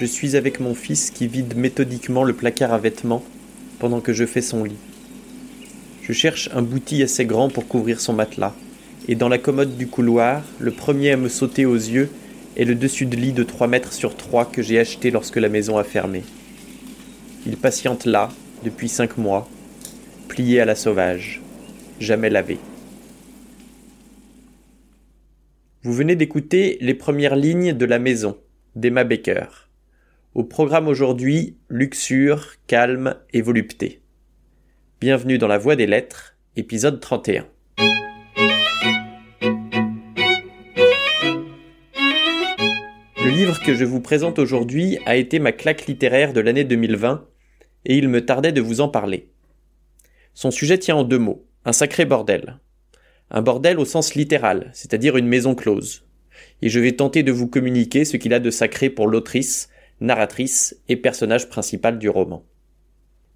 je suis avec mon fils qui vide méthodiquement le placard à vêtements pendant que je fais son lit. Je cherche un bouti assez grand pour couvrir son matelas, et dans la commode du couloir, le premier à me sauter aux yeux est le dessus de lit de 3 mètres sur 3 que j'ai acheté lorsque la maison a fermé. Il patiente là, depuis cinq mois, plié à la sauvage, jamais lavé. Vous venez d'écouter les premières lignes de La Maison d'Emma Baker. Au programme aujourd'hui, luxure, calme et volupté. Bienvenue dans la Voie des Lettres, épisode 31. Le livre que je vous présente aujourd'hui a été ma claque littéraire de l'année 2020 et il me tardait de vous en parler. Son sujet tient en deux mots, un sacré bordel. Un bordel au sens littéral, c'est-à-dire une maison close. Et je vais tenter de vous communiquer ce qu'il a de sacré pour l'autrice, narratrice et personnage principal du roman.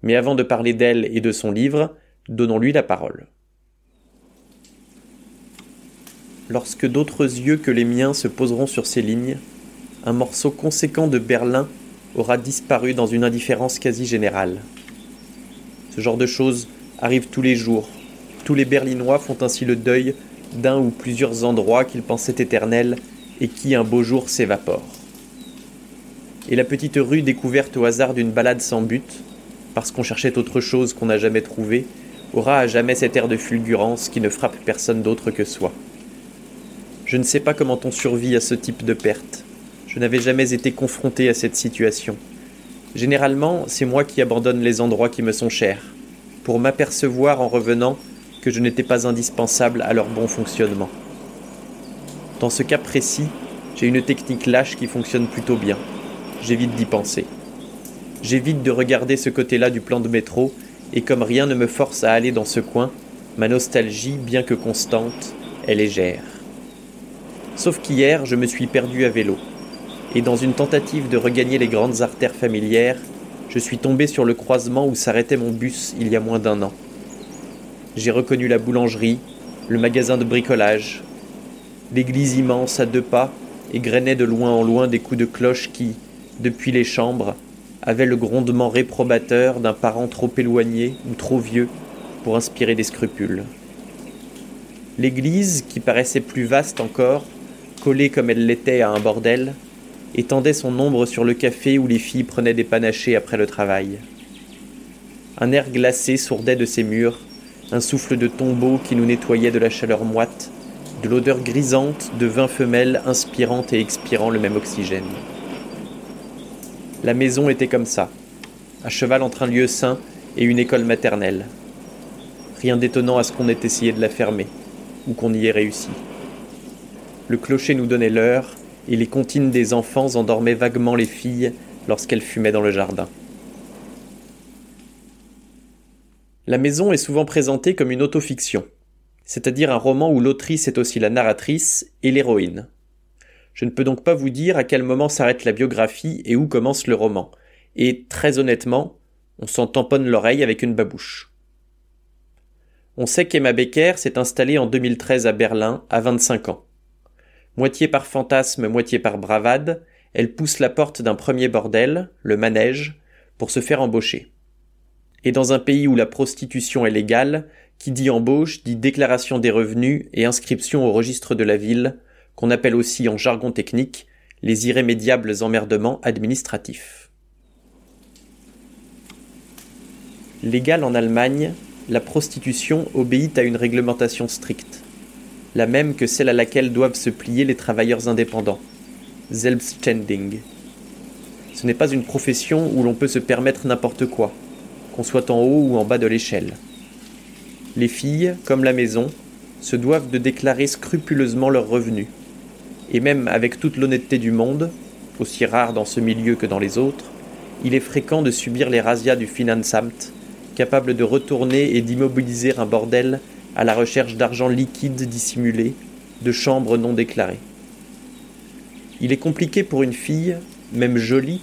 Mais avant de parler d'elle et de son livre, donnons-lui la parole. Lorsque d'autres yeux que les miens se poseront sur ces lignes, un morceau conséquent de Berlin aura disparu dans une indifférence quasi générale. Ce genre de choses arrive tous les jours, tous les Berlinois font ainsi le deuil d'un ou plusieurs endroits qu'ils pensaient éternels et qui un beau jour s'évaporent. Et la petite rue découverte au hasard d'une balade sans but, parce qu'on cherchait autre chose qu'on n'a jamais trouvé, aura à jamais cet air de fulgurance qui ne frappe personne d'autre que soi. Je ne sais pas comment on survit à ce type de perte. Je n'avais jamais été confronté à cette situation. Généralement, c'est moi qui abandonne les endroits qui me sont chers, pour m'apercevoir en revenant que je n'étais pas indispensable à leur bon fonctionnement. Dans ce cas précis, j'ai une technique lâche qui fonctionne plutôt bien. J'évite d'y penser. J'évite de regarder ce côté-là du plan de métro, et comme rien ne me force à aller dans ce coin, ma nostalgie, bien que constante, est légère. Sauf qu'hier, je me suis perdu à vélo, et dans une tentative de regagner les grandes artères familières, je suis tombé sur le croisement où s'arrêtait mon bus il y a moins d'un an. J'ai reconnu la boulangerie, le magasin de bricolage, l'église immense à deux pas égrenait de loin en loin des coups de cloche qui, depuis les chambres, avaient le grondement réprobateur d'un parent trop éloigné ou trop vieux pour inspirer des scrupules. L'église, qui paraissait plus vaste encore, collée comme elle l'était à un bordel, étendait son ombre sur le café où les filles prenaient des panachés après le travail. Un air glacé sourdait de ses murs, un souffle de tombeau qui nous nettoyait de la chaleur moite, de l'odeur grisante de vin femelle inspirant et expirant le même oxygène. La maison était comme ça, à cheval entre un lieu saint et une école maternelle. Rien d'étonnant à ce qu'on ait essayé de la fermer, ou qu'on y ait réussi. Le clocher nous donnait l'heure, et les comptines des enfants endormaient vaguement les filles lorsqu'elles fumaient dans le jardin. La maison est souvent présentée comme une autofiction, c'est-à-dire un roman où l'autrice est aussi la narratrice et l'héroïne. Je ne peux donc pas vous dire à quel moment s'arrête la biographie et où commence le roman, et très honnêtement, on s'en tamponne l'oreille avec une babouche. On sait qu'Emma Becker s'est installée en 2013 à Berlin à 25 ans. Moitié par fantasme, moitié par bravade, elle pousse la porte d'un premier bordel, le manège, pour se faire embaucher. Et dans un pays où la prostitution est légale, qui dit embauche dit déclaration des revenus et inscription au registre de la ville, qu'on appelle aussi en jargon technique les irrémédiables emmerdements administratifs. Légal en Allemagne, la prostitution obéit à une réglementation stricte, la même que celle à laquelle doivent se plier les travailleurs indépendants, Selbstständig. Ce n'est pas une profession où l'on peut se permettre n'importe quoi, qu'on soit en haut ou en bas de l'échelle. Les filles, comme la maison, se doivent de déclarer scrupuleusement leurs revenus. Et même avec toute l'honnêteté du monde, aussi rare dans ce milieu que dans les autres, il est fréquent de subir les razzias du Finanzamt, capable de retourner et d'immobiliser un bordel à la recherche d'argent liquide dissimulé, de chambres non déclarées. Il est compliqué pour une fille, même jolie,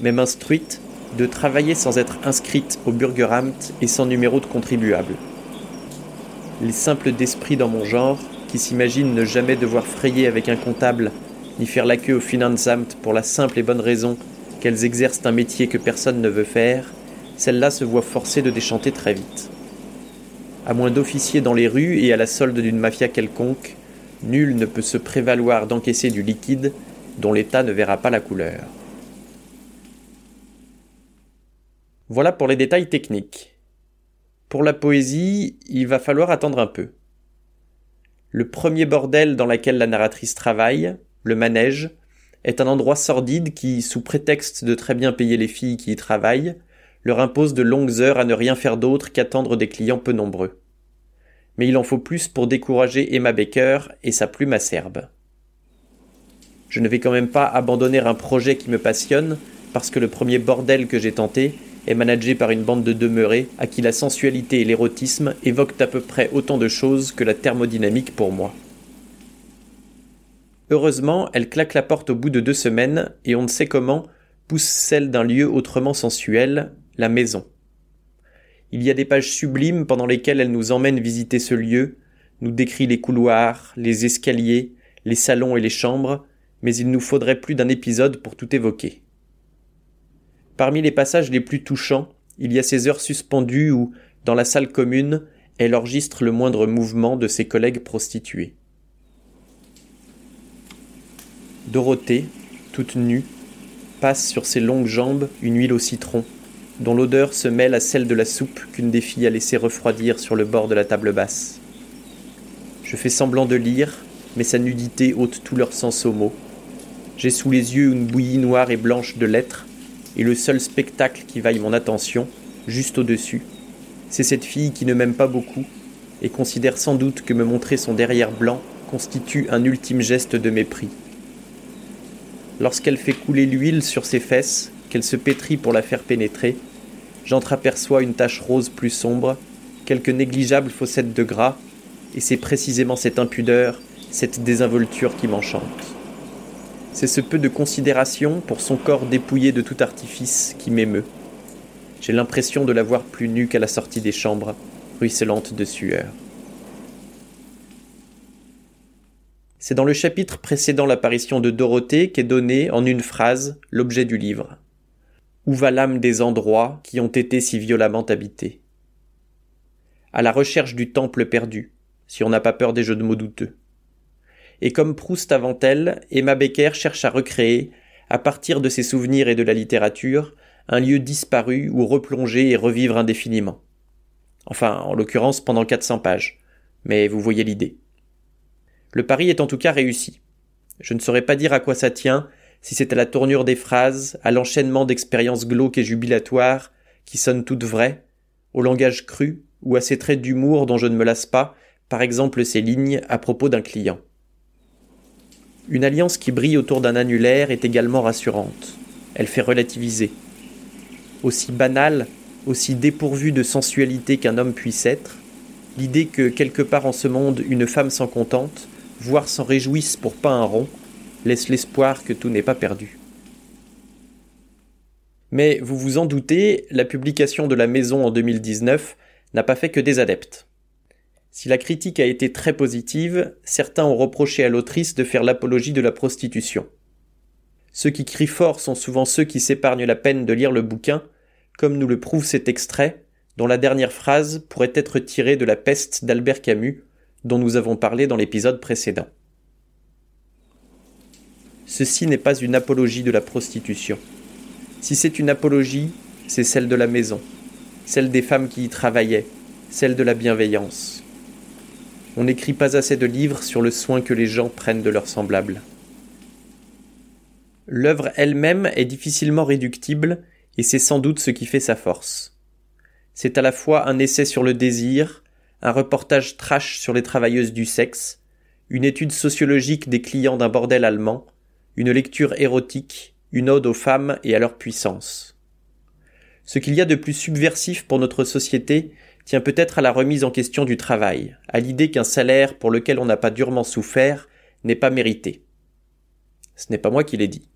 même instruite, de travailler sans être inscrite au Bürgeramt et sans numéro de contribuable. Les simples d'esprit dans mon genre, qui s'imaginent ne jamais devoir frayer avec un comptable, ni faire la queue au Finanzamt pour la simple et bonne raison qu'elles exercent un métier que personne ne veut faire, celles-là se voient forcées de déchanter très vite. À moins d'officier dans les rues et à la solde d'une mafia quelconque, nul ne peut se prévaloir d'encaisser du liquide dont l'État ne verra pas la couleur. Voilà pour les détails techniques. Pour la poésie, il va falloir attendre un peu. Le premier bordel dans lequel la narratrice travaille, le manège, est un endroit sordide qui, sous prétexte de très bien payer les filles qui y travaillent, leur impose de longues heures à ne rien faire d'autre qu'attendre des clients peu nombreux. Mais il en faut plus pour décourager Emma Baker et sa plume acerbe. Je ne vais quand même pas abandonner un projet qui me passionne parce que le premier bordel que j'ai tenté est managé par une bande de demeurés à qui la sensualité et l'érotisme évoquent à peu près autant de choses que la thermodynamique pour moi. Heureusement, elle claque la porte au bout de deux semaines, et on ne sait comment pousse celle d'un lieu autrement sensuel, la maison. Il y a des pages sublimes pendant lesquelles elle nous emmène visiter ce lieu, nous décrit les couloirs, les escaliers, les salons et les chambres, mais il nous faudrait plus d'un épisode pour tout évoquer. Parmi les passages les plus touchants, il y a ces heures suspendues où, dans la salle commune, elle enregistre le moindre mouvement de ses collègues prostituées. Dorothée, toute nue, passe sur ses longues jambes une huile au citron, dont l'odeur se mêle à celle de la soupe qu'une des filles a laissé refroidir sur le bord de la table basse. Je fais semblant de lire, mais sa nudité ôte tout leur sens aux mots. J'ai sous les yeux une bouillie noire et blanche de lettres, et le seul spectacle qui vaille mon attention, juste au-dessus, c'est cette fille qui ne m'aime pas beaucoup et considère sans doute que me montrer son derrière blanc constitue un ultime geste de mépris. Lorsqu'elle fait couler l'huile sur ses fesses, qu'elle se pétrit pour la faire pénétrer, j'entreaperçois une tache rose plus sombre, quelques négligeables fossettes de gras, et c'est précisément cette impudeur, cette désinvolture qui m'enchante. C'est ce peu de considération pour son corps dépouillé de tout artifice qui m'émeut. J'ai l'impression de la voir plus nue qu'à la sortie des chambres, ruisselante de sueur. C'est dans le chapitre précédant l'apparition de Dorothée qu'est donné, en une phrase, l'objet du livre. Où va l'âme des endroits qui ont été si violemment habités À la recherche du temple perdu, si on n'a pas peur des jeux de mots douteux. Et comme Proust avant elle, Emma Becker cherche à recréer, à partir de ses souvenirs et de la littérature, un lieu disparu où replonger et revivre indéfiniment. Enfin, en l'occurrence pendant 400 pages. Mais vous voyez l'idée. Le pari est en tout cas réussi. Je ne saurais pas dire à quoi ça tient, si c'est à la tournure des phrases, à l'enchaînement d'expériences glauques et jubilatoires, qui sonnent toutes vraies, au langage cru, ou à ces traits d'humour dont je ne me lasse pas, par exemple ces lignes à propos d'un client. Une alliance qui brille autour d'un annulaire est également rassurante. Elle fait relativiser. Aussi banale, aussi dépourvue de sensualité qu'un homme puisse être, l'idée que quelque part en ce monde une femme s'en contente, voire s'en réjouissent pour pas un rond, laisse l'espoir que tout n'est pas perdu. Mais vous vous en doutez, la publication de la maison en 2019 n'a pas fait que des adeptes. Si la critique a été très positive, certains ont reproché à l'autrice de faire l'apologie de la prostitution. Ceux qui crient fort sont souvent ceux qui s'épargnent la peine de lire le bouquin, comme nous le prouve cet extrait, dont la dernière phrase pourrait être tirée de la peste d'Albert Camus, dont nous avons parlé dans l'épisode précédent. Ceci n'est pas une apologie de la prostitution. Si c'est une apologie, c'est celle de la maison, celle des femmes qui y travaillaient, celle de la bienveillance. On n'écrit pas assez de livres sur le soin que les gens prennent de leurs semblables. L'œuvre elle-même est difficilement réductible, et c'est sans doute ce qui fait sa force. C'est à la fois un essai sur le désir, un reportage trash sur les travailleuses du sexe, une étude sociologique des clients d'un bordel allemand, une lecture érotique, une ode aux femmes et à leur puissance. Ce qu'il y a de plus subversif pour notre société tient peut-être à la remise en question du travail, à l'idée qu'un salaire pour lequel on n'a pas durement souffert n'est pas mérité. Ce n'est pas moi qui l'ai dit.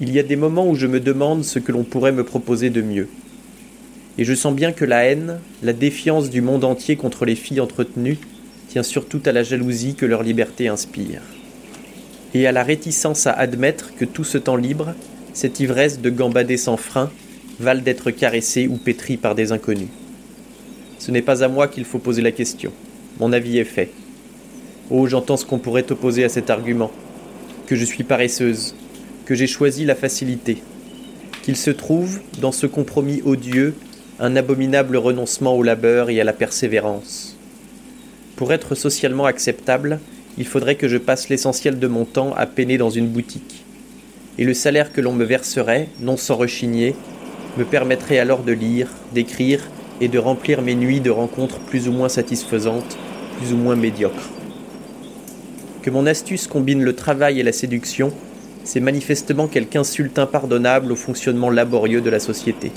Il y a des moments où je me demande ce que l'on pourrait me proposer de mieux et je sens bien que la haine, la défiance du monde entier contre les filles entretenues tient surtout à la jalousie que leur liberté inspire. et à la réticence à admettre que tout ce temps libre, cette ivresse de gambader sans frein, valent d'être caressé ou pétri par des inconnus. Ce n'est pas à moi qu'il faut poser la question. Mon avis est fait. Oh, j'entends ce qu'on pourrait opposer à cet argument. Que je suis paresseuse, que j'ai choisi la facilité, qu'il se trouve, dans ce compromis odieux, un abominable renoncement au labeur et à la persévérance. Pour être socialement acceptable, il faudrait que je passe l'essentiel de mon temps à peiner dans une boutique. Et le salaire que l'on me verserait, non sans rechigner, me permettrait alors de lire, d'écrire et de remplir mes nuits de rencontres plus ou moins satisfaisantes, plus ou moins médiocres. Que mon astuce combine le travail et la séduction, c'est manifestement quelque insulte impardonnable au fonctionnement laborieux de la société.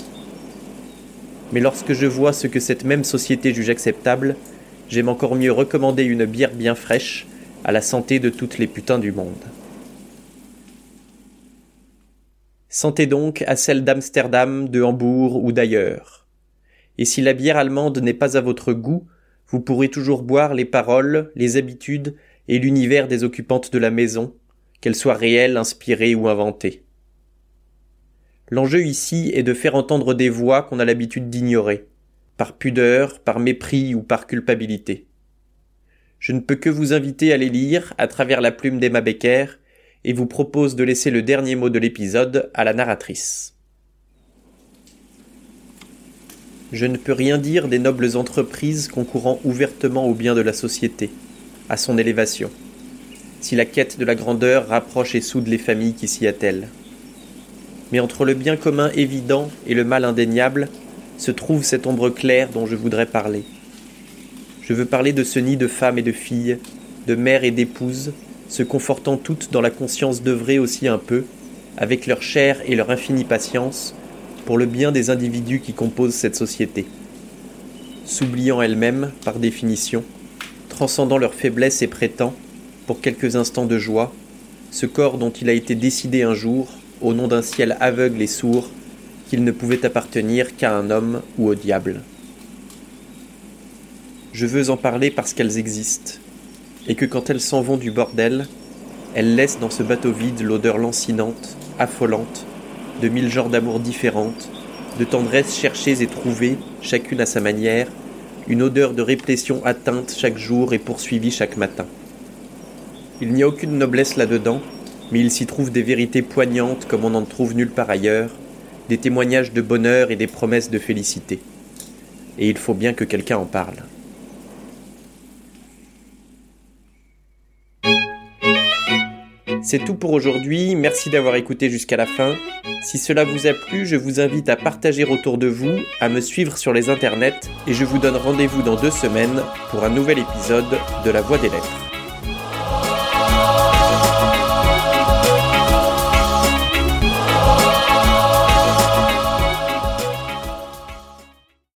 Mais lorsque je vois ce que cette même société juge acceptable, j'aime encore mieux recommander une bière bien fraîche à la santé de toutes les putains du monde. Santé donc à celle d'Amsterdam, de Hambourg ou d'ailleurs. Et si la bière allemande n'est pas à votre goût, vous pourrez toujours boire les paroles, les habitudes et l'univers des occupantes de la maison, qu'elles soient réelles, inspirées ou inventées. L'enjeu ici est de faire entendre des voix qu'on a l'habitude d'ignorer, par pudeur, par mépris ou par culpabilité. Je ne peux que vous inviter à les lire à travers la plume d'Emma Becker et vous propose de laisser le dernier mot de l'épisode à la narratrice. Je ne peux rien dire des nobles entreprises concourant ouvertement au bien de la société, à son élévation, si la quête de la grandeur rapproche et soude les familles qui s'y attellent mais entre le bien commun évident et le mal indéniable se trouve cette ombre claire dont je voudrais parler. Je veux parler de ce nid de femmes et de filles, de mères et d'épouses, se confortant toutes dans la conscience d'œuvrer aussi un peu, avec leur chair et leur infinie patience, pour le bien des individus qui composent cette société. S'oubliant elles-mêmes, par définition, transcendant leurs faiblesses et prétend, pour quelques instants de joie, ce corps dont il a été décidé un jour, au nom d'un ciel aveugle et sourd, qu'il ne pouvait appartenir qu'à un homme ou au diable. Je veux en parler parce qu'elles existent, et que quand elles s'en vont du bordel, elles laissent dans ce bateau vide l'odeur lancinante, affolante, de mille genres d'amour différentes, de tendresses cherchées et trouvées, chacune à sa manière, une odeur de réplétion atteinte chaque jour et poursuivie chaque matin. Il n'y a aucune noblesse là-dedans, mais il s'y trouve des vérités poignantes comme on n'en trouve nulle part ailleurs, des témoignages de bonheur et des promesses de félicité. Et il faut bien que quelqu'un en parle. C'est tout pour aujourd'hui, merci d'avoir écouté jusqu'à la fin. Si cela vous a plu, je vous invite à partager autour de vous, à me suivre sur les internets, et je vous donne rendez-vous dans deux semaines pour un nouvel épisode de La Voix des Lettres.